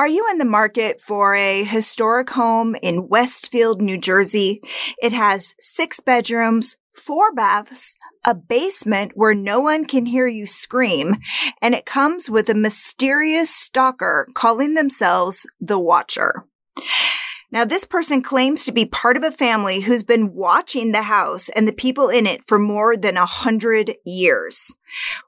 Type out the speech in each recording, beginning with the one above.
Are you in the market for a historic home in Westfield, New Jersey? It has six bedrooms, four baths, a basement where no one can hear you scream, and it comes with a mysterious stalker calling themselves the Watcher. Now, this person claims to be part of a family who's been watching the house and the people in it for more than a hundred years.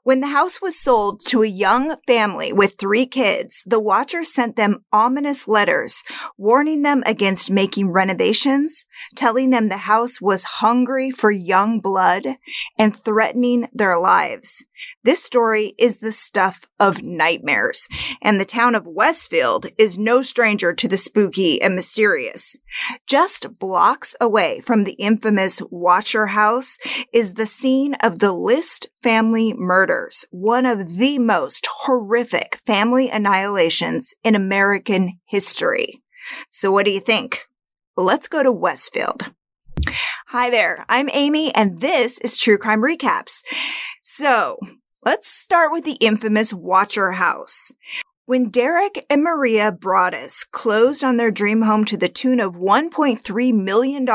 When the house was sold to a young family with three kids, the watcher sent them ominous letters warning them against making renovations, telling them the house was hungry for young blood, and threatening their lives. This story is the stuff of nightmares, and the town of Westfield is no stranger to the spooky and mysterious. Just blocks away from the infamous Watcher House is the scene of the List family murders, one of the most horrific family annihilations in American history. So what do you think? Let's go to Westfield. Hi there, I'm Amy, and this is True Crime Recaps. So, Let's start with the infamous Watcher House. When Derek and Maria Broaddus closed on their dream home to the tune of $1.3 million,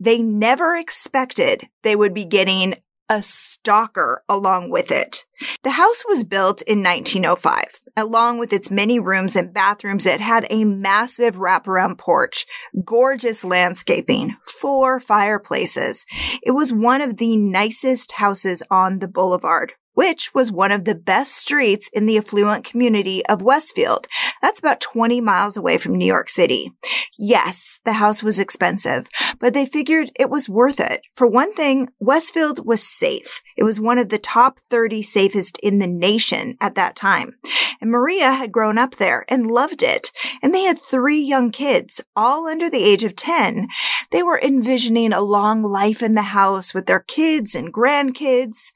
they never expected they would be getting a stalker along with it. The house was built in 1905. Along with its many rooms and bathrooms, it had a massive wraparound porch, gorgeous landscaping, four fireplaces. It was one of the nicest houses on the boulevard which was one of the best streets in the affluent community of Westfield. That's about 20 miles away from New York City. Yes, the house was expensive, but they figured it was worth it. For one thing, Westfield was safe. It was one of the top 30 safest in the nation at that time. And Maria had grown up there and loved it. And they had three young kids, all under the age of 10. They were envisioning a long life in the house with their kids and grandkids.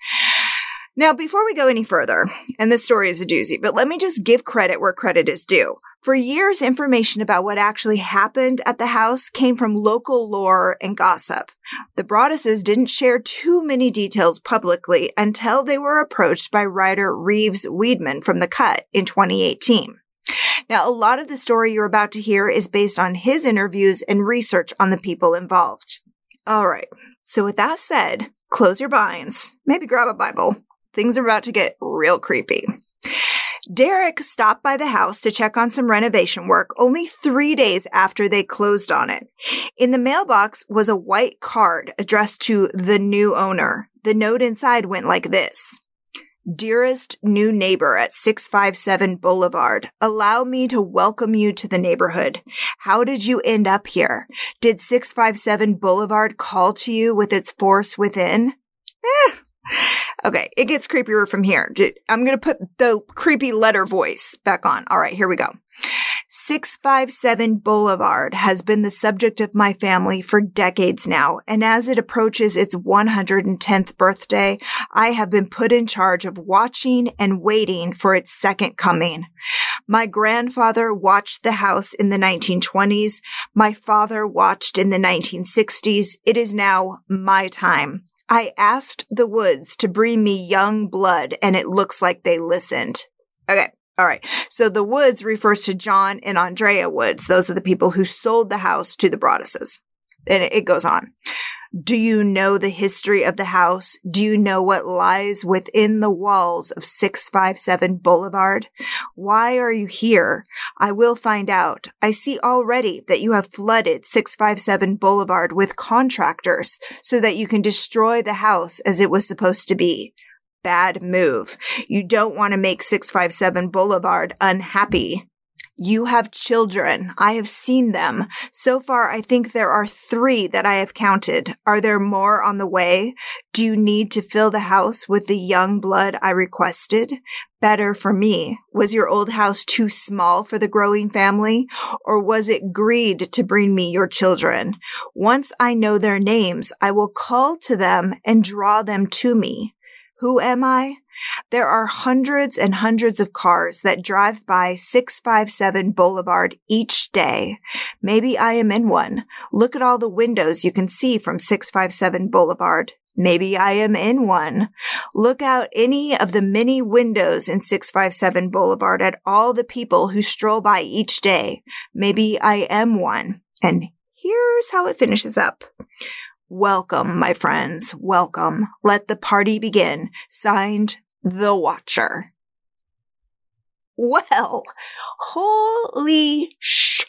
Now, before we go any further, and this story is a doozy, but let me just give credit where credit is due. For years, information about what actually happened at the house came from local lore and gossip. The Broadduses didn't share too many details publicly until they were approached by writer Reeves Wiedemann from The Cut in 2018. Now, a lot of the story you're about to hear is based on his interviews and research on the people involved. All right. So with that said, close your binds, maybe grab a Bible, Things are about to get real creepy. Derek stopped by the house to check on some renovation work only three days after they closed on it. In the mailbox was a white card addressed to the new owner. The note inside went like this. Dearest new neighbor at 657 Boulevard, allow me to welcome you to the neighborhood. How did you end up here? Did 657 Boulevard call to you with its force within? Eh, Okay, it gets creepier from here. I'm going to put the creepy letter voice back on. All right, here we go. 657 Boulevard has been the subject of my family for decades now, and as it approaches its 110th birthday, I have been put in charge of watching and waiting for its second coming. My grandfather watched the house in the 1920s. My father watched in the 1960s. It is now my time. I asked the woods to bring me young blood and it looks like they listened. Okay. All right. So the Woods refers to John and Andrea Woods. Those are the people who sold the house to the Broadduses. And it goes on. Do you know the history of the house? Do you know what lies within the walls of 657 Boulevard? Why are you here? I will find out. I see already that you have flooded 657 Boulevard with contractors so that you can destroy the house as it was supposed to be. Bad move. You don't want to make 657 Boulevard unhappy. You have children. I have seen them. So far, I think there are three that I have counted. Are there more on the way? Do you need to fill the house with the young blood I requested? Better for me. Was your old house too small for the growing family? Or was it greed to bring me your children? Once I know their names, I will call to them and draw them to me. Who am I? There are hundreds and hundreds of cars that drive by 657 Boulevard each day. Maybe I am in one. Look at all the windows you can see from 657 Boulevard. Maybe I am in one. Look out any of the many windows in 657 Boulevard at all the people who stroll by each day. Maybe I am one. And here's how it finishes up. Welcome, my friends. Welcome. Let the party begin. Signed, The Watcher. Well, holy shit.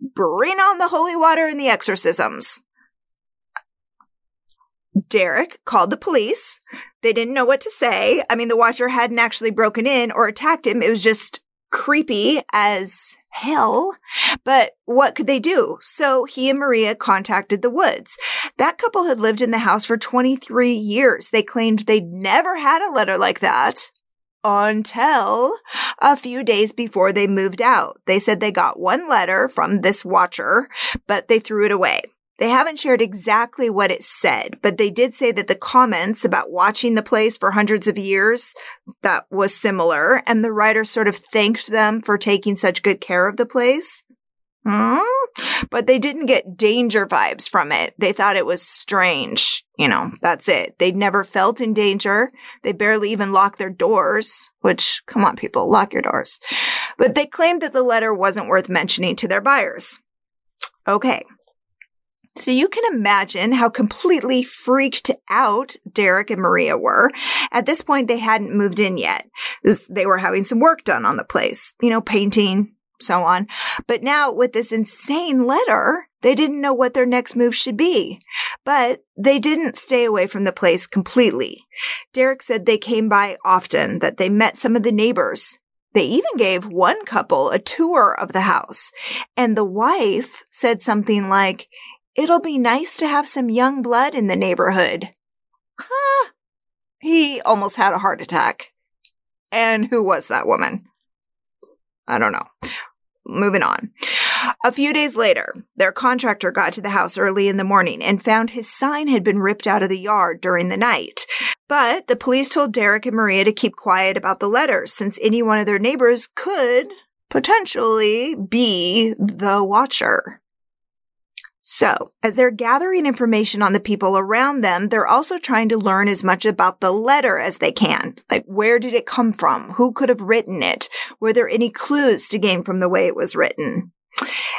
Bring on the holy water and the exorcisms. Derek called the police. They didn't know what to say. I mean, the watcher hadn't actually broken in or attacked him. It was just creepy as hell. But what could they do? So he and Maria contacted the Woods. That couple had lived in the house for 23 years. They claimed they'd never had a letter like that until a few days before they moved out. They said they got one letter from this watcher, but they threw it away. They haven't shared exactly what it said, but they did say that the comments about watching the place for hundreds of years, that was similar. And the writer sort of thanked them for taking such good care of the place. Hmm? But they didn't get danger vibes from it. They thought it was strange. You know, that's it. They'd never felt in danger. They barely even locked their doors, which, come on, people, lock your doors. But they claimed that the letter wasn't worth mentioning to their buyers. Okay. So you can imagine how completely freaked out Derek and Maria were. At this point, they hadn't moved in yet. They were having some work done on the place, you know, painting, so on. But now with this insane letter, they didn't know what their next move should be. But they didn't stay away from the place completely. Derek said they came by often, that they met some of the neighbors. They even gave one couple a tour of the house. And the wife said something like, It'll be nice to have some young blood in the neighborhood. Huh. He almost had a heart attack. And who was that woman? I don't know. Moving on. A few days later, their contractor got to the house early in the morning and found his sign had been ripped out of the yard during the night. But the police told Derek and Maria to keep quiet about the letters since any one of their neighbors could potentially be the watcher. So, as they're gathering information on the people around them, they're also trying to learn as much about the letter as they can. Like, where did it come from? Who could have written it? Were there any clues to gain from the way it was written?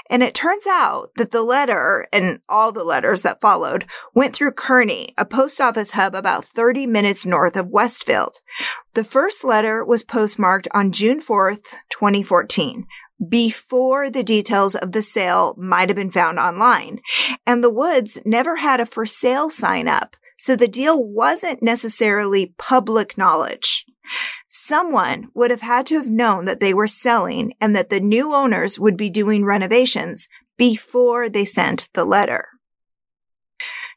And it turns out that the letter and all the letters that followed went through Kearny, a post office hub about 30 minutes north of Westfield. The first letter was postmarked on June 4th, 2014, before the details of the sale might have been found online. And the Woods never had a for sale sign up, so the deal wasn't necessarily public knowledge. Someone would have had to have known that they were selling and that the new owners would be doing renovations before they sent the letter.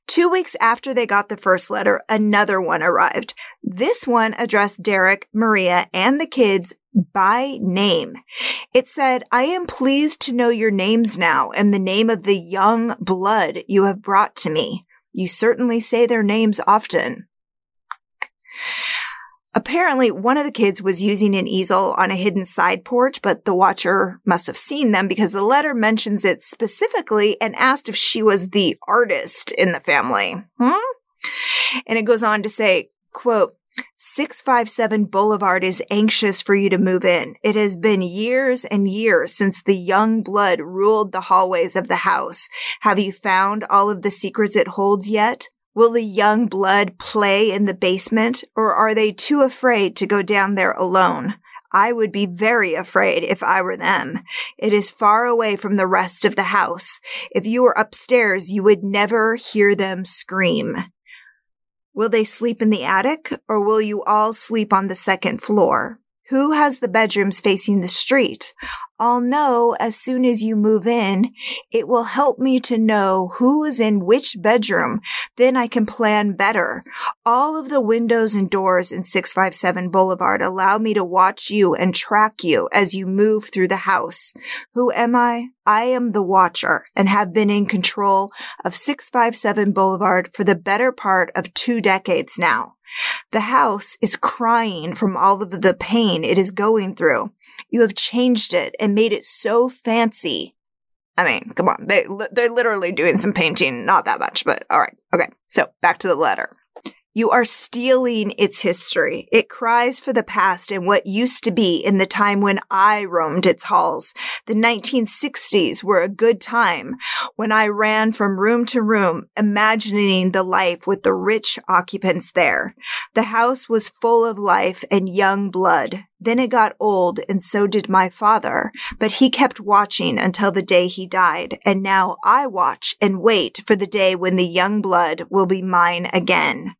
Two weeks after they got the first letter, another one arrived. This one addressed Derek, Maria, and the kids by name. It said, I am pleased to know your names now and the name of the young blood you have brought to me. You certainly say their names often. Apparently, one of the kids was using an easel on a hidden side porch, but the watcher must have seen them because the letter mentions it specifically and asked if she was the artist in the family. Hmm? And it goes on to say, quote, 657 Boulevard is anxious for you to move in. It has been years and years since the young blood ruled the hallways of the house. Have you found all of the secrets it holds yet? Will the young blood play in the basement or are they too afraid to go down there alone? I would be very afraid if I were them. It is far away from the rest of the house. If you were upstairs, you would never hear them scream. Will they sleep in the attic or will you all sleep on the second floor? Who has the bedrooms facing the street? I'll know as soon as you move in. It will help me to know who is in which bedroom. Then I can plan better. All of the windows and doors in 657 Boulevard allow me to watch you and track you as you move through the house. Who am I? I am the watcher and have been in control of 657 Boulevard for the better part of two decades now. The house is crying from all of the pain it is going through. You have changed it and made it so fancy. I mean, come on. They, they're literally doing some painting, not that much, but all right. Okay. So back to the letter. You are stealing its history. It cries for the past and what used to be in the time when I roamed its halls. The 1960s were a good time when I ran from room to room, imagining the life with the rich occupants there. The house was full of life and young blood. Then it got old and so did my father, but he kept watching until the day he died. And now I watch and wait for the day when the young blood will be mine again.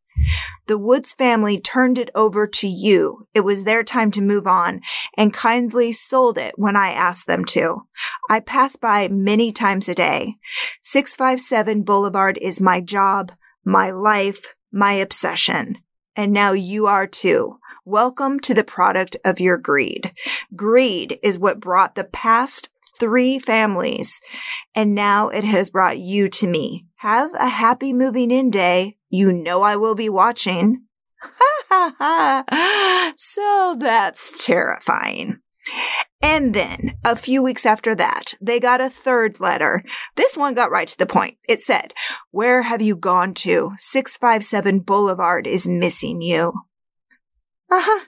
The Woods family turned it over to you. It was their time to move on and kindly sold it when I asked them to. I pass by many times a day. 657 Boulevard is my job, my life, my obsession. And now you are too. Welcome to the product of your greed. Greed is what brought the past three families, and now it has brought you to me. Have a happy moving in day. You know I will be watching. So that's terrifying. And then, a few weeks after that, they got a third letter. This one got right to the point. It said, Where have you gone to? 657 Boulevard is missing you. Uh-huh.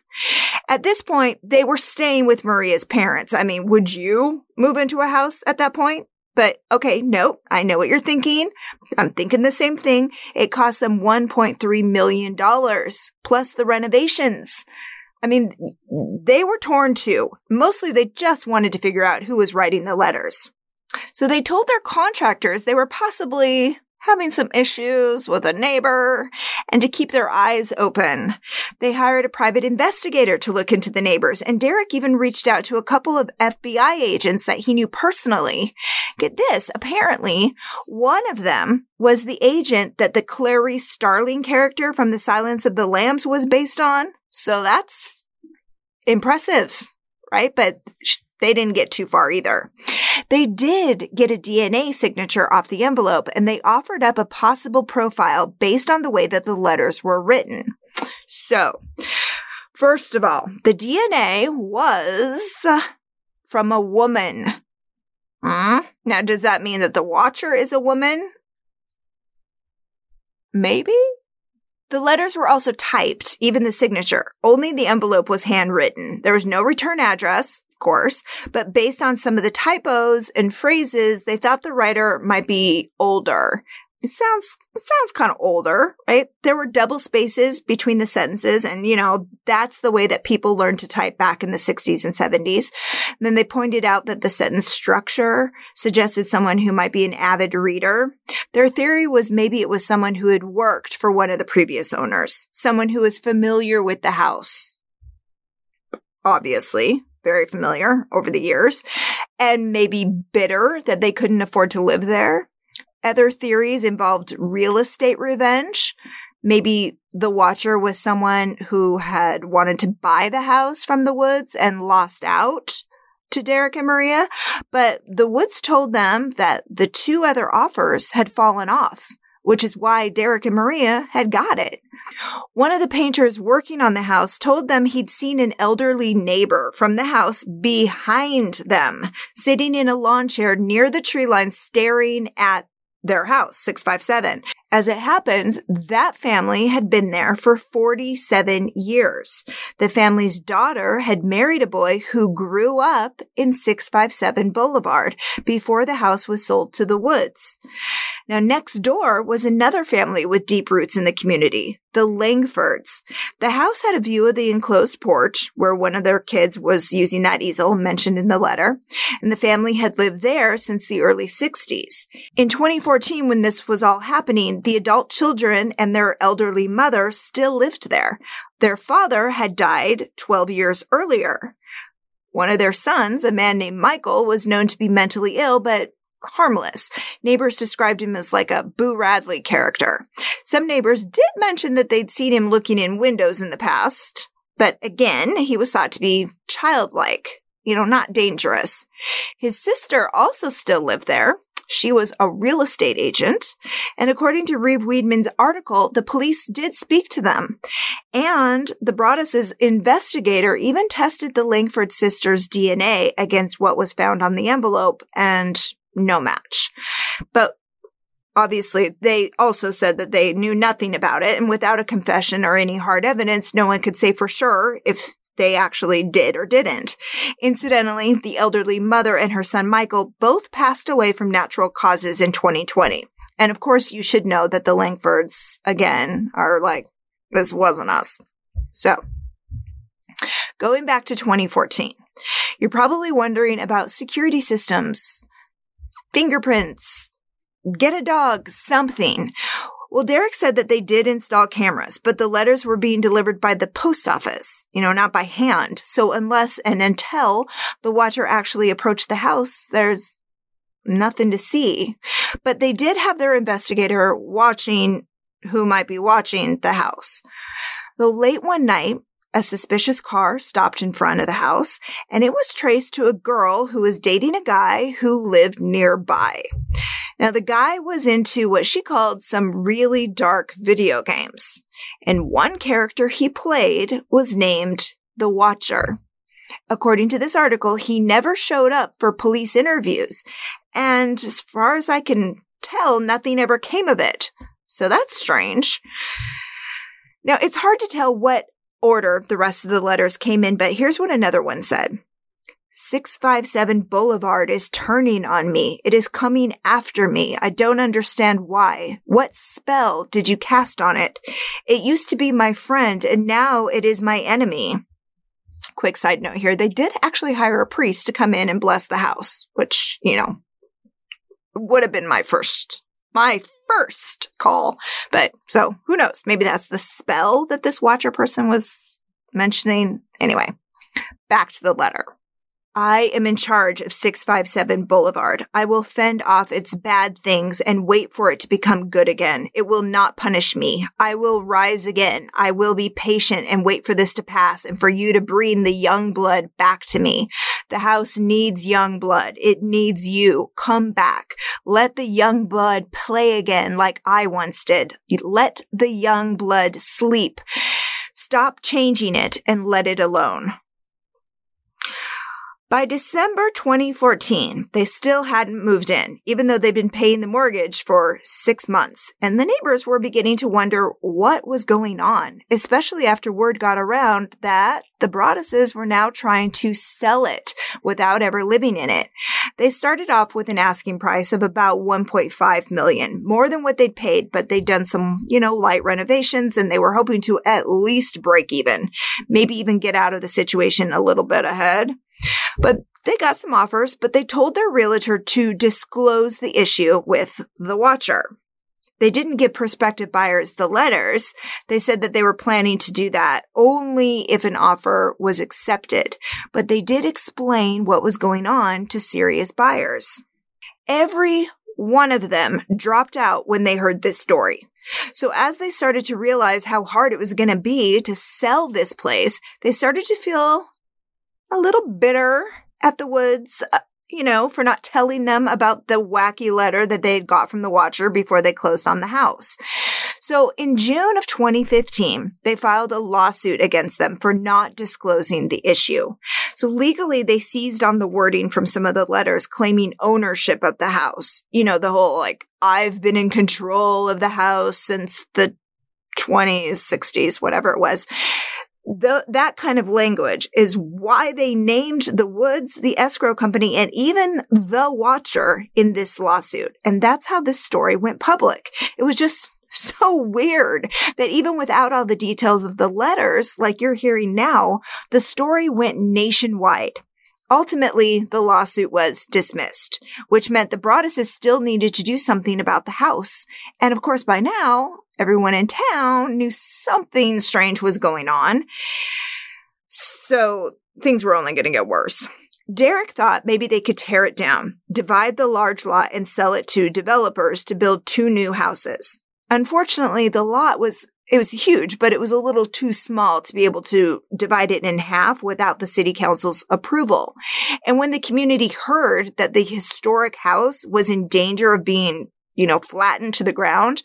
At this point, they were staying with Maria's parents. I mean, would you move into a house at that point? But okay, no, I know what you're thinking. I'm thinking the same thing. It cost them $1.3 million plus the renovations. I mean, they were torn too. Mostly they just wanted to figure out who was writing the letters. So they told their contractors they were possibly having some issues with a neighbor and to keep their eyes open. They hired a private investigator to look into the neighbors and Derek even reached out to a couple of FBI agents that he knew personally. Get this, apparently one of them was the agent that the Clarice Starling character from The Silence of the Lambs was based on. So that's impressive, right? But they didn't get too far either. They did get a DNA signature off the envelope and they offered up a possible profile based on the way that the letters were written. So, first of all, the DNA was from a woman. Hmm? Now, does that mean that the watcher is a woman? Maybe? The letters were also typed, even the signature. Only the envelope was handwritten. There was no return address course, but based on some of the typos and phrases, they thought the writer might be older. It sounds, it sounds kind of older, right? There were double spaces between the sentences. And, you know, that's the way that people learned to type back in the 60s and 70s. And then they pointed out that the sentence structure suggested someone who might be an avid reader. Their theory was maybe it was someone who had worked for one of the previous owners, someone who was familiar with the house. Obviously, very familiar over the years, and maybe bitter that they couldn't afford to live there. Other theories involved real estate revenge. Maybe the watcher was someone who had wanted to buy the house from the Woods and lost out to Derek and Maria, but the Woods told them that the two other offers had fallen off, which is why Derek and Maria had got it. One of the painters working on the house told them he'd seen an elderly neighbor from the house behind them, sitting in a lawn chair near the tree line staring at their house, 657. As it happens, that family had been there for 47 years. The family's daughter had married a boy who grew up in 657 Boulevard before the house was sold to the Woods. Now, next door was another family with deep roots in the community, the Langfords. The house had a view of the enclosed porch where one of their kids was using that easel mentioned in the letter, and the family had lived there since the early 60s. In 2014, when this was all happening, the adult children and their elderly mother still lived there. Their father had died 12 years earlier. One of their sons, a man named Michael, was known to be mentally ill, but harmless. Neighbors described him as like a Boo Radley character. Some neighbors did mention that they'd seen him looking in windows in the past, but again, he was thought to be childlike, you know, not dangerous. His sister also still lived there, she was a real estate agent. And according to Reeve Wiedemann's article, the police did speak to them. And the Broaddus's investigator even tested the Langford sisters' DNA against what was found on the envelope. And no match. But obviously, they also said that they knew nothing about it. And without a confession or any hard evidence, no one could say for sure if they actually did or didn't. Incidentally, the elderly mother and her son Michael both passed away from natural causes in 2020. And of course, you should know that the Langfords, again, are like, this wasn't us. So, going back to 2014, you're probably wondering about security systems, fingerprints, get a dog, something. Well, Derek said that they did install cameras, but the letters were being delivered by the post office, you know, not by hand. So unless and until the watcher actually approached the house, there's nothing to see. But they did have their investigator watching who might be watching the house. Though late one night, a suspicious car stopped in front of the house and it was traced to a girl who was dating a guy who lived nearby. Now, the guy was into what she called some really dark video games, and one character he played was named the Watcher. According to this article, he never showed up for police interviews, and as far as I can tell, nothing ever came of it. So that's strange. Now, it's hard to tell what order the rest of the letters came in, but here's what another one said. 657 Boulevard is turning on me. It is coming after me. I don't understand why. What spell did you cast on it? It used to be my friend and now it is my enemy. Quick side note here. They did actually hire a priest to come in and bless the house, which, you know, would have been my first, my first call. But so who knows? Maybe that's the spell that this watcher person was mentioning. Anyway, back to the letter. I am in charge of 657 Boulevard. I will fend off its bad things and wait for it to become good again. It will not punish me. I will rise again. I will be patient and wait for this to pass and for you to bring the young blood back to me. The house needs young blood. It needs you. Come back. Let the young blood play again like I once did. Let the young blood sleep. Stop changing it and let it alone. By December 2014, they still hadn't moved in, even though they'd been paying the mortgage for six months. And the neighbors were beginning to wonder what was going on, especially after word got around that the Broadduses were now trying to sell it without ever living in it. They started off with an asking price of about 1.5 million, more than what they'd paid, but they'd done some, you know, light renovations and they were hoping to at least break even, maybe even get out of the situation a little bit ahead. But they got some offers, but they told their realtor to disclose the issue with the watcher. They didn't give prospective buyers the letters. They said that they were planning to do that only if an offer was accepted, but they did explain what was going on to serious buyers. Every one of them dropped out when they heard this story. So as they started to realize how hard it was going to be to sell this place, they started to feel a little bitter at the woods, uh, you know, for not telling them about the wacky letter that they had got from the Watcher before they closed on the house. So in June of 2015, they filed a lawsuit against them for not disclosing the issue. So legally, they seized on the wording from some of the letters claiming ownership of the house. You know, the whole like, I've been in control of the house since the 20s, 60s, whatever it was the, that kind of language is why they named the Woods, the escrow company, and even the Watcher in this lawsuit. And that's how this story went public. It was just so weird that even without all the details of the letters, like you're hearing now, the story went nationwide. Ultimately, the lawsuit was dismissed, which meant the Broadduses still needed to do something about the house. And of course, by now, everyone in town knew something strange was going on. So things were only going to get worse. Derek thought maybe they could tear it down, divide the large lot, and sell it to developers to build two new houses. Unfortunately, the lot was it was huge, but it was a little too small to be able to divide it in half without the city council's approval. And when the community heard that the historic house was in danger of being, you know, flattened to the ground,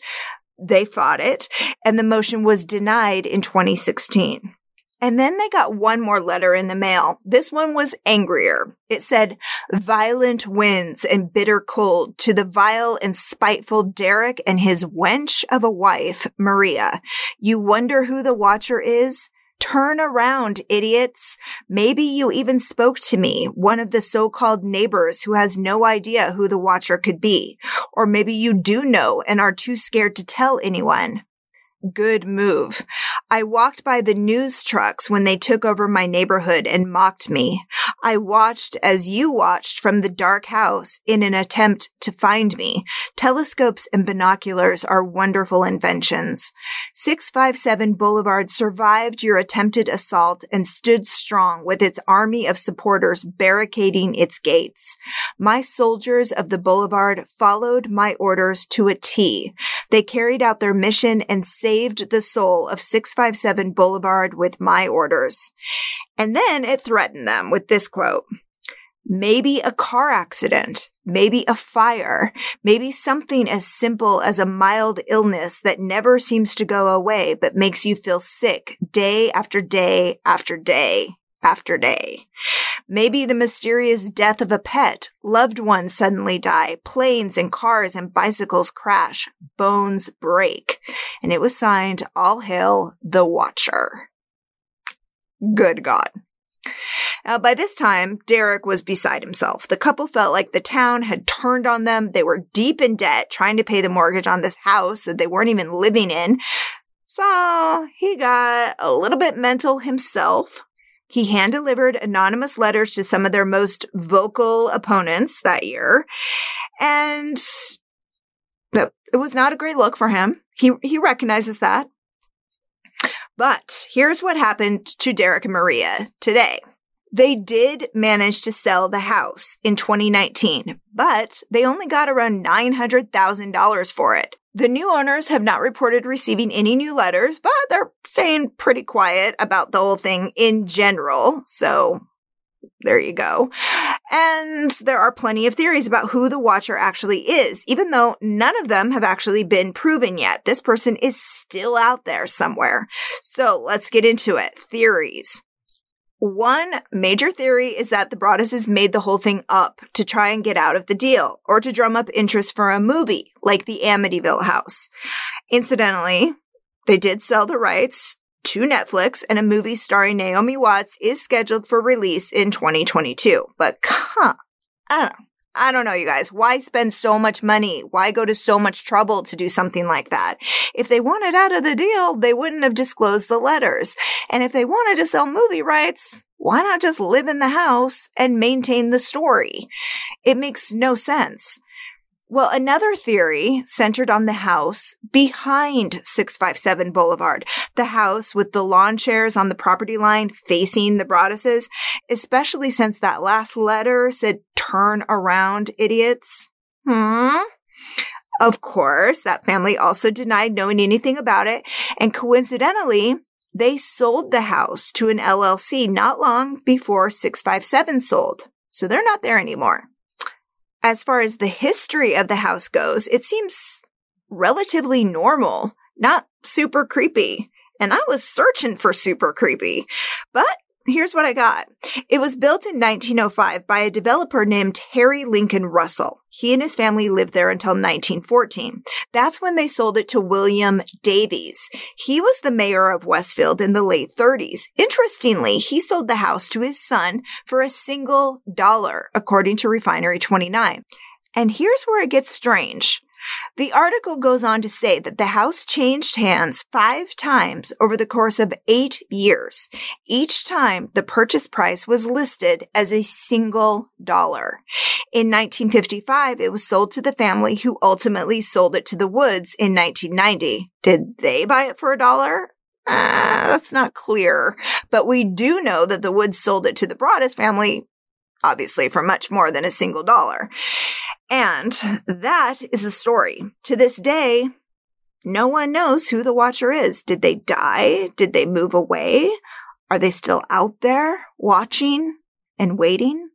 they fought it, and the motion was denied in 2016. And then they got one more letter in the mail. This one was angrier. It said, violent winds and bitter cold to the vile and spiteful Derek and his wench of a wife, Maria. You wonder who the watcher is? Turn around, idiots. Maybe you even spoke to me, one of the so-called neighbors who has no idea who the watcher could be. Or maybe you do know and are too scared to tell anyone. Good move. I walked by the news trucks when they took over my neighborhood and mocked me. I watched as you watched from the dark house in an attempt to find me. Telescopes and binoculars are wonderful inventions. 657 Boulevard survived your attempted assault and stood strong with its army of supporters barricading its gates. My soldiers of the boulevard followed my orders to a T. They carried out their mission and saved saved the soul of 657 Boulevard with my orders. And then it threatened them with this quote. Maybe a car accident, maybe a fire, maybe something as simple as a mild illness that never seems to go away but makes you feel sick day after day after day after day. Maybe the mysterious death of a pet, loved ones suddenly die, planes and cars and bicycles crash, bones break. And it was signed, All Hail the Watcher. Good God. Now, by this time, Derek was beside himself. The couple felt like the town had turned on them. They were deep in debt trying to pay the mortgage on this house that they weren't even living in. So he got a little bit mental himself. He hand delivered anonymous letters to some of their most vocal opponents that year. And it was not a great look for him. He, he recognizes that. But here's what happened to Derek and Maria today. They did manage to sell the house in 2019, but they only got around $900,000 for it. The new owners have not reported receiving any new letters, but they're staying pretty quiet about the whole thing in general. So there you go. And there are plenty of theories about who the Watcher actually is, even though none of them have actually been proven yet. This person is still out there somewhere. So let's get into it. Theories. One major theory is that the Broadduses made the whole thing up to try and get out of the deal or to drum up interest for a movie like the Amityville House. Incidentally, they did sell the rights to Netflix and a movie starring Naomi Watts is scheduled for release in 2022. But huh, I don't know. I don't know, you guys. Why spend so much money? Why go to so much trouble to do something like that? If they wanted out of the deal, they wouldn't have disclosed the letters. And if they wanted to sell movie rights, why not just live in the house and maintain the story? It makes no sense. Well, another theory centered on the house behind 657 Boulevard, the house with the lawn chairs on the property line facing the Broadduses, especially since that last letter said, turn around, idiots. Hmm. Of course, that family also denied knowing anything about it. And coincidentally, they sold the house to an LLC not long before 657 sold. So they're not there anymore as far as the history of the house goes, it seems relatively normal, not super creepy. And I was searching for super creepy, but here's what I got. It was built in 1905 by a developer named Harry Lincoln Russell. He and his family lived there until 1914. That's when they sold it to William Davies. He was the mayor of Westfield in the late 30s. Interestingly, he sold the house to his son for a single dollar, according to Refinery 29. And here's where it gets strange. The article goes on to say that the house changed hands five times over the course of eight years. Each time the purchase price was listed as a single dollar. In 1955, it was sold to the family who ultimately sold it to the Woods in 1990. Did they buy it for a dollar? Uh, that's not clear, but we do know that the Woods sold it to the Broaddus family, obviously for much more than a single dollar. And that is the story. To this day, no one knows who the Watcher is. Did they die? Did they move away? Are they still out there watching and waiting?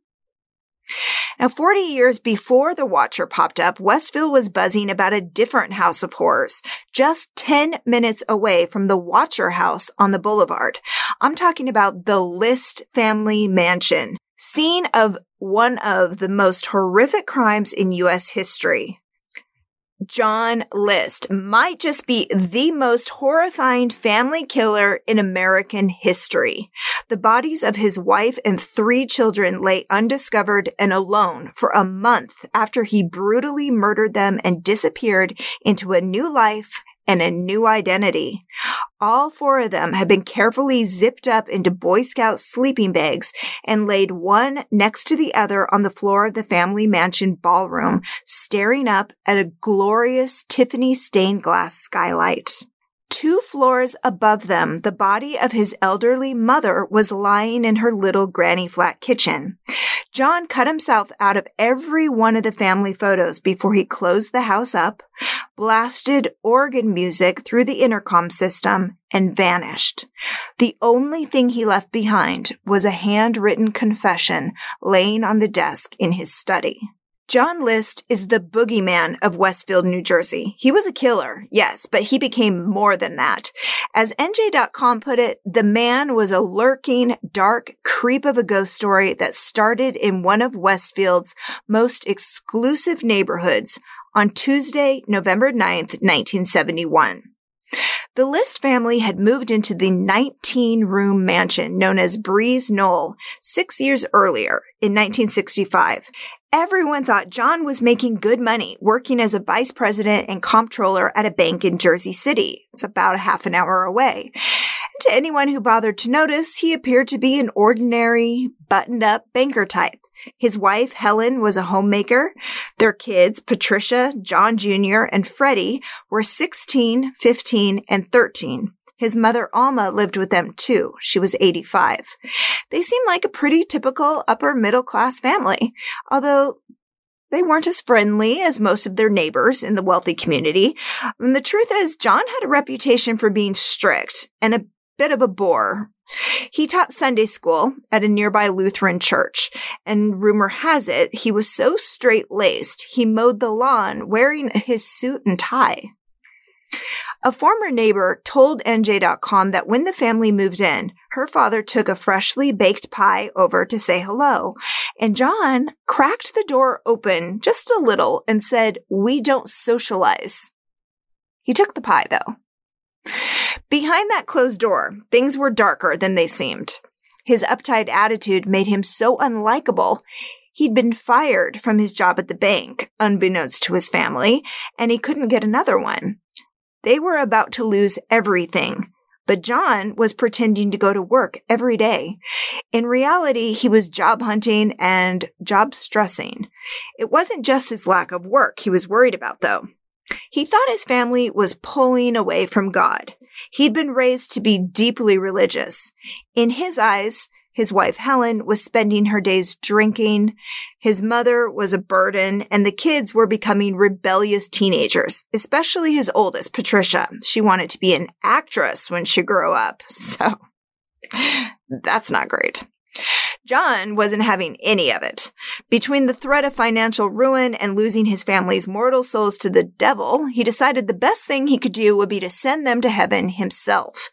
Now, Now, 40 years before The Watcher popped up, Westfield was buzzing about a different house of horrors, just 10 minutes away from the Watcher house on the boulevard. I'm talking about the List family mansion, scene of one of the most horrific crimes in U.S. history. John List might just be the most horrifying family killer in American history. The bodies of his wife and three children lay undiscovered and alone for a month after he brutally murdered them and disappeared into a new life and a new identity. All four of them had been carefully zipped up into Boy Scout sleeping bags and laid one next to the other on the floor of the family mansion ballroom, staring up at a glorious Tiffany stained glass skylight. Two floors above them, the body of his elderly mother was lying in her little granny flat kitchen. John cut himself out of every one of the family photos before he closed the house up, blasted organ music through the intercom system, and vanished. The only thing he left behind was a handwritten confession laying on the desk in his study. John List is the boogeyman of Westfield, New Jersey. He was a killer, yes, but he became more than that. As NJ.com put it, the man was a lurking, dark creep of a ghost story that started in one of Westfield's most exclusive neighborhoods on Tuesday, November 9th, 1971. The List family had moved into the 19 room mansion known as Breeze Knoll six years earlier in 1965 Everyone thought John was making good money working as a vice president and comptroller at a bank in Jersey City. It's about a half an hour away. To anyone who bothered to notice, he appeared to be an ordinary, buttoned up banker type. His wife, Helen, was a homemaker. Their kids, Patricia, John Jr., and Freddie, were 16, 15, and 13. His mother, Alma, lived with them too. She was 85. They seemed like a pretty typical upper middle class family, although they weren't as friendly as most of their neighbors in the wealthy community. And the truth is, John had a reputation for being strict and a bit of a bore. He taught Sunday school at a nearby Lutheran church, and rumor has it he was so straight laced he mowed the lawn wearing his suit and tie. A former neighbor told NJ.com that when the family moved in, her father took a freshly baked pie over to say hello, and John cracked the door open just a little and said, We don't socialize. He took the pie though. Behind that closed door, things were darker than they seemed. His uptight attitude made him so unlikable. He'd been fired from his job at the bank, unbeknownst to his family, and he couldn't get another one. They were about to lose everything. But John was pretending to go to work every day. In reality, he was job hunting and job stressing. It wasn't just his lack of work he was worried about, though. He thought his family was pulling away from God. He'd been raised to be deeply religious. In his eyes, his wife Helen was spending her days drinking. His mother was a burden and the kids were becoming rebellious teenagers, especially his oldest, Patricia. She wanted to be an actress when she grew up. So that's not great. John wasn't having any of it. Between the threat of financial ruin and losing his family's mortal souls to the devil, he decided the best thing he could do would be to send them to heaven himself.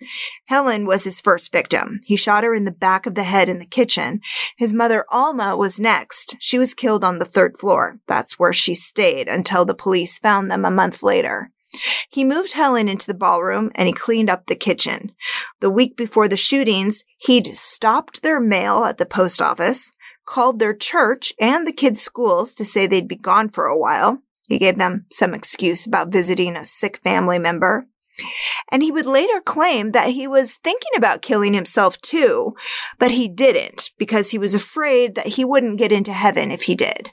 Helen was his first victim. He shot her in the back of the head in the kitchen. His mother, Alma, was next. She was killed on the third floor. That's where she stayed until the police found them a month later. He moved Helen into the ballroom and he cleaned up the kitchen. The week before the shootings, he'd stopped their mail at the post office, called their church and the kids' schools to say they'd be gone for a while. He gave them some excuse about visiting a sick family member. And he would later claim that he was thinking about killing himself too, but he didn't because he was afraid that he wouldn't get into heaven if he did.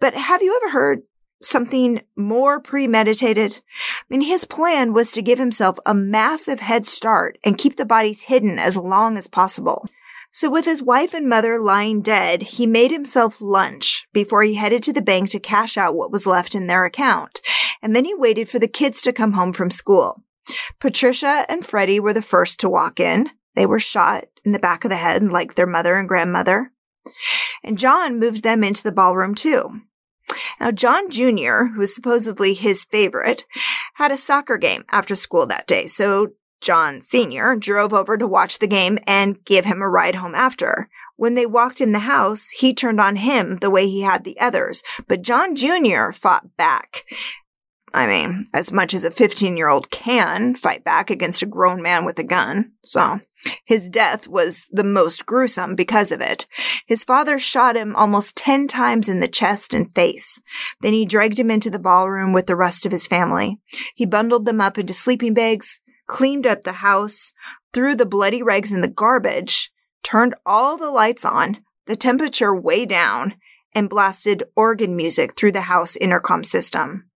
But have you ever heard something more premeditated? I mean, his plan was to give himself a massive head start and keep the bodies hidden as long as possible. So with his wife and mother lying dead, he made himself lunch before he headed to the bank to cash out what was left in their account. And then he waited for the kids to come home from school. Patricia and Freddie were the first to walk in. They were shot in the back of the head like their mother and grandmother. And John moved them into the ballroom too. Now, John Jr., who was supposedly his favorite, had a soccer game after school that day, so John Sr. drove over to watch the game and give him a ride home after. When they walked in the house, he turned on him the way he had the others, but John Jr. fought back. I mean, as much as a 15 year old can fight back against a grown man with a gun. So his death was the most gruesome because of it. His father shot him almost 10 times in the chest and face. Then he dragged him into the ballroom with the rest of his family. He bundled them up into sleeping bags, cleaned up the house, threw the bloody rags in the garbage, turned all the lights on, the temperature way down, and blasted organ music through the house intercom system.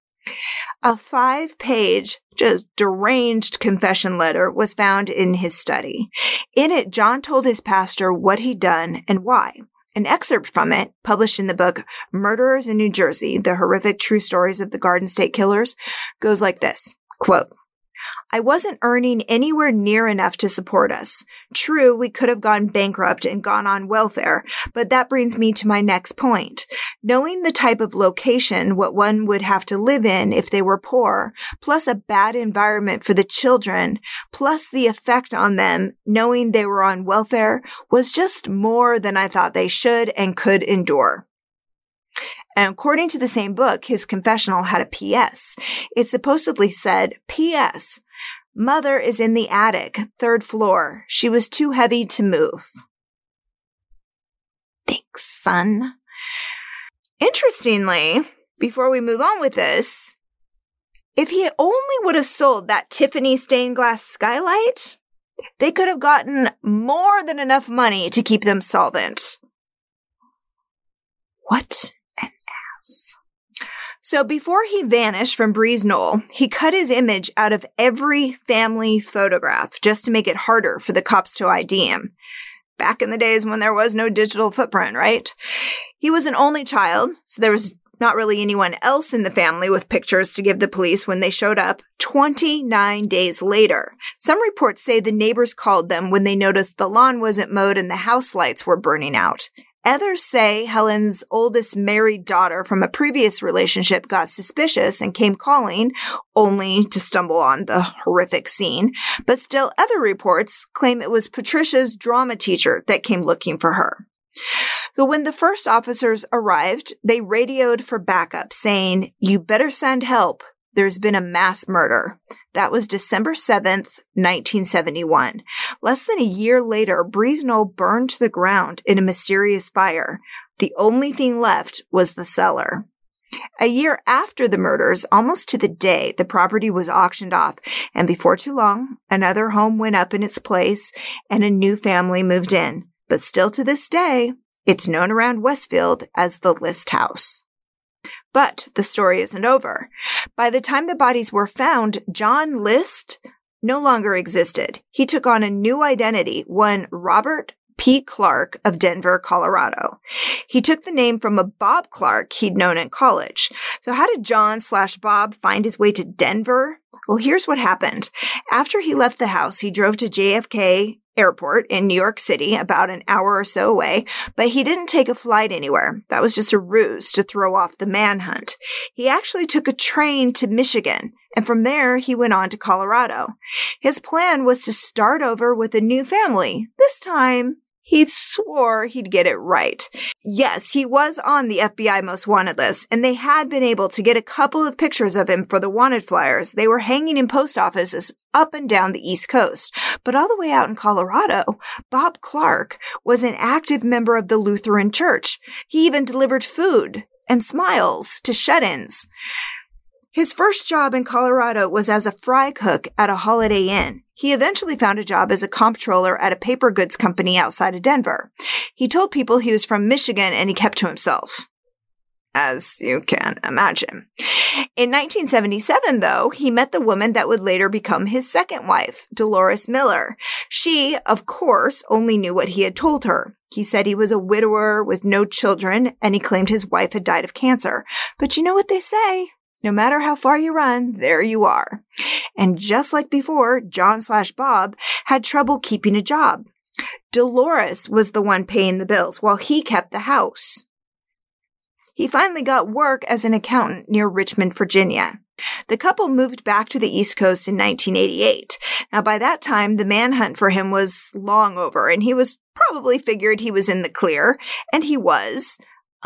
A five page, just deranged confession letter was found in his study. In it, John told his pastor what he'd done and why. An excerpt from it, published in the book Murderers in New Jersey, the horrific true stories of the Garden State Killers, goes like this. Quote, I wasn't earning anywhere near enough to support us. True, we could have gone bankrupt and gone on welfare, but that brings me to my next point. Knowing the type of location what one would have to live in if they were poor, plus a bad environment for the children, plus the effect on them knowing they were on welfare was just more than I thought they should and could endure. And according to the same book, his confessional had a PS. It supposedly said, P.S. Mother is in the attic, third floor. She was too heavy to move. Thanks, son. Interestingly, before we move on with this, if he only would have sold that Tiffany stained glass skylight, they could have gotten more than enough money to keep them solvent. What. So before he vanished from Breeze Knoll, he cut his image out of every family photograph just to make it harder for the cops to ID him. Back in the days when there was no digital footprint, right? He was an only child, so there was not really anyone else in the family with pictures to give the police when they showed up 29 days later. Some reports say the neighbors called them when they noticed the lawn wasn't mowed and the house lights were burning out. Others say Helen's oldest married daughter from a previous relationship got suspicious and came calling, only to stumble on the horrific scene. But still, other reports claim it was Patricia's drama teacher that came looking for her. So when the first officers arrived, they radioed for backup saying, you better send help there's been a mass murder. That was December 7th, 1971. Less than a year later, Breeze Knoll burned to the ground in a mysterious fire. The only thing left was the cellar. A year after the murders, almost to the day, the property was auctioned off, and before too long, another home went up in its place and a new family moved in. But still to this day, it's known around Westfield as the List House. But the story isn't over. By the time the bodies were found, John List no longer existed. He took on a new identity, one Robert P. Clark of Denver, Colorado. He took the name from a Bob Clark he'd known in college. So how did John slash Bob find his way to Denver? Well, here's what happened. After he left the house, he drove to JFK airport in New York City, about an hour or so away, but he didn't take a flight anywhere. That was just a ruse to throw off the manhunt. He actually took a train to Michigan, and from there he went on to Colorado. His plan was to start over with a new family, this time he swore he'd get it right. Yes, he was on the FBI most wanted list, and they had been able to get a couple of pictures of him for the wanted flyers. They were hanging in post offices up and down the East Coast. But all the way out in Colorado, Bob Clark was an active member of the Lutheran Church. He even delivered food and smiles to shut ins. His first job in Colorado was as a fry cook at a Holiday Inn. He eventually found a job as a comptroller at a paper goods company outside of Denver. He told people he was from Michigan and he kept to himself. As you can imagine. In 1977, though, he met the woman that would later become his second wife, Dolores Miller. She, of course, only knew what he had told her. He said he was a widower with no children and he claimed his wife had died of cancer. But you know what they say? No matter how far you run, there you are. And just like before, John slash Bob had trouble keeping a job. Dolores was the one paying the bills while he kept the house. He finally got work as an accountant near Richmond, Virginia. The couple moved back to the East Coast in 1988. Now, by that time, the manhunt for him was long over, and he was probably figured he was in the clear, and he was.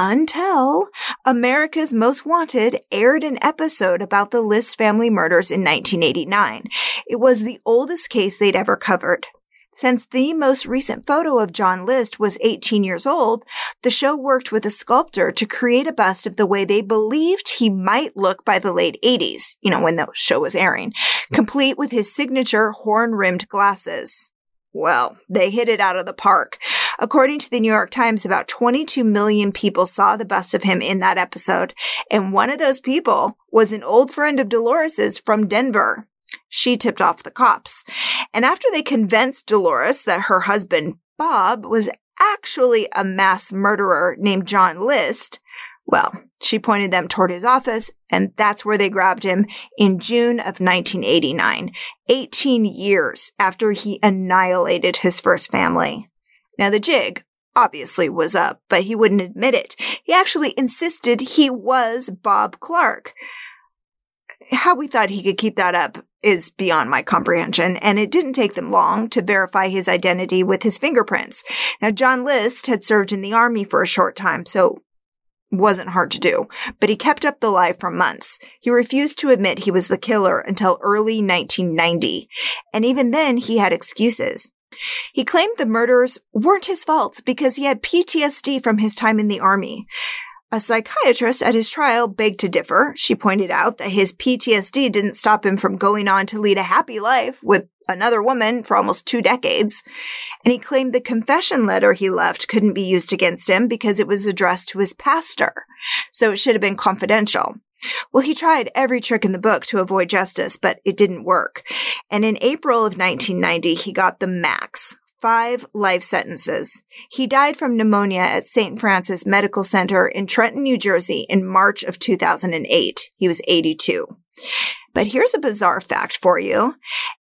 Until America's Most Wanted aired an episode about the List family murders in 1989. It was the oldest case they'd ever covered. Since the most recent photo of John List was 18 years old, the show worked with a sculptor to create a bust of the way they believed he might look by the late 80s, you know, when the show was airing, hmm. complete with his signature horn rimmed glasses. Well, they hit it out of the park. According to the New York Times, about 22 million people saw the bust of him in that episode. And one of those people was an old friend of Dolores's from Denver. She tipped off the cops. And after they convinced Dolores that her husband, Bob, was actually a mass murderer named John List, well, she pointed them toward his office, and that's where they grabbed him in June of 1989, 18 years after he annihilated his first family. Now, the jig obviously was up, but he wouldn't admit it. He actually insisted he was Bob Clark. How we thought he could keep that up is beyond my comprehension, and it didn't take them long to verify his identity with his fingerprints. Now, John List had served in the army for a short time, so wasn't hard to do, but he kept up the lie for months. He refused to admit he was the killer until early 1990, and even then he had excuses. He claimed the murders weren't his fault because he had PTSD from his time in the army. A psychiatrist at his trial begged to differ. She pointed out that his PTSD didn't stop him from going on to lead a happy life with another woman for almost two decades. And he claimed the confession letter he left couldn't be used against him because it was addressed to his pastor. So it should have been confidential. Well, he tried every trick in the book to avoid justice, but it didn't work. And in April of 1990, he got the max five life sentences. He died from pneumonia at St. Francis Medical Center in Trenton, New Jersey in March of 2008. He was 82. But here's a bizarre fact for you.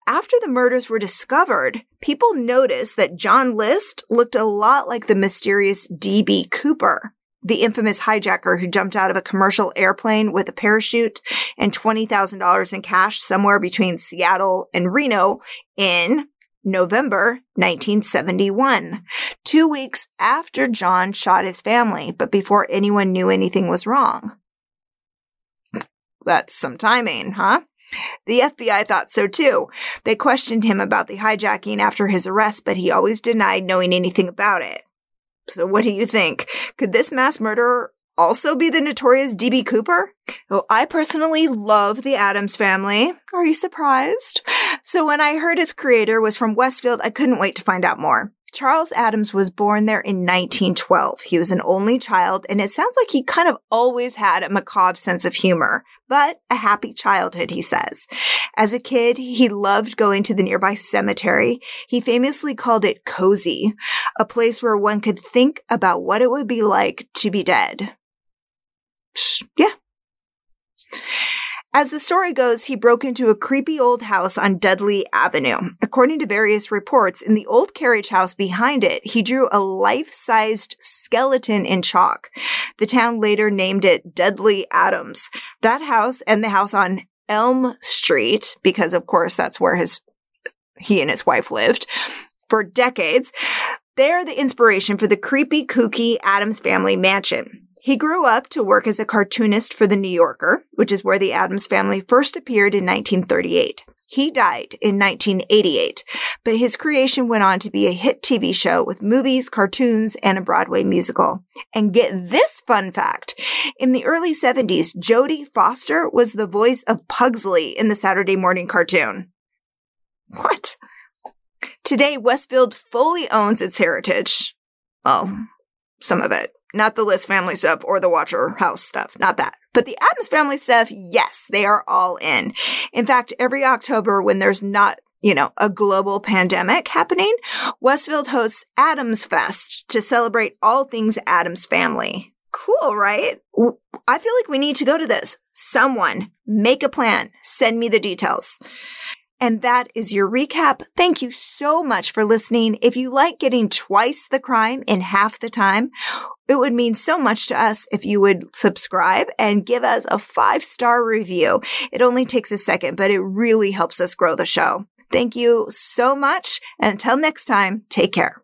After the murders were discovered, people noticed that John List looked a lot like the mysterious D.B. Cooper, the infamous hijacker who jumped out of a commercial airplane with a parachute and $20,000 in cash somewhere between Seattle and Reno in November 1971, two weeks after John shot his family, but before anyone knew anything was wrong. That's some timing, huh? The FBI thought so too. They questioned him about the hijacking after his arrest, but he always denied knowing anything about it. So what do you think? Could this mass murderer also be the notorious DB Cooper? Oh, I personally love the Addams family. Are you surprised? So when I heard its creator was from Westfield, I couldn't wait to find out more. Charles Addams was born there in 1912. He was an only child, and it sounds like he kind of always had a macabre sense of humor, but a happy childhood, he says. As a kid, he loved going to the nearby cemetery. He famously called it cozy, a place where one could think about what it would be like to be dead. Yeah. As the story goes, he broke into a creepy old house on Dudley Avenue. According to various reports, in the old carriage house behind it, he drew a life-sized skeleton in chalk. The town later named it Dudley Addams. That house and the house on Elm Street, because of course that's where his he and his wife lived for decades. They're the inspiration for the creepy, kooky Addams family mansion. He grew up to work as a cartoonist for The New Yorker, which is where the Addams family first appeared in 1938. He died in 1988, but his creation went on to be a hit TV show with movies, cartoons, and a Broadway musical. And get this fun fact. In the early 70s, Jodie Foster was the voice of Pugsley in the Saturday morning cartoon. What? Today, Westfield fully owns its heritage. Well, some of it not the List family stuff or the Watcher House stuff, not that. But the Addams family stuff, yes, they are all in. In fact, every October when there's not you know, a global pandemic happening, Westfield hosts Addams Fest to celebrate all things Addams family. Cool, right? I feel like we need to go to this. Someone make a plan. Send me the details. And that is your recap. Thank you so much for listening. If you like getting twice the crime in half the time, it would mean so much to us if you would subscribe and give us a five star review. It only takes a second, but it really helps us grow the show. Thank you so much. And until next time, take care.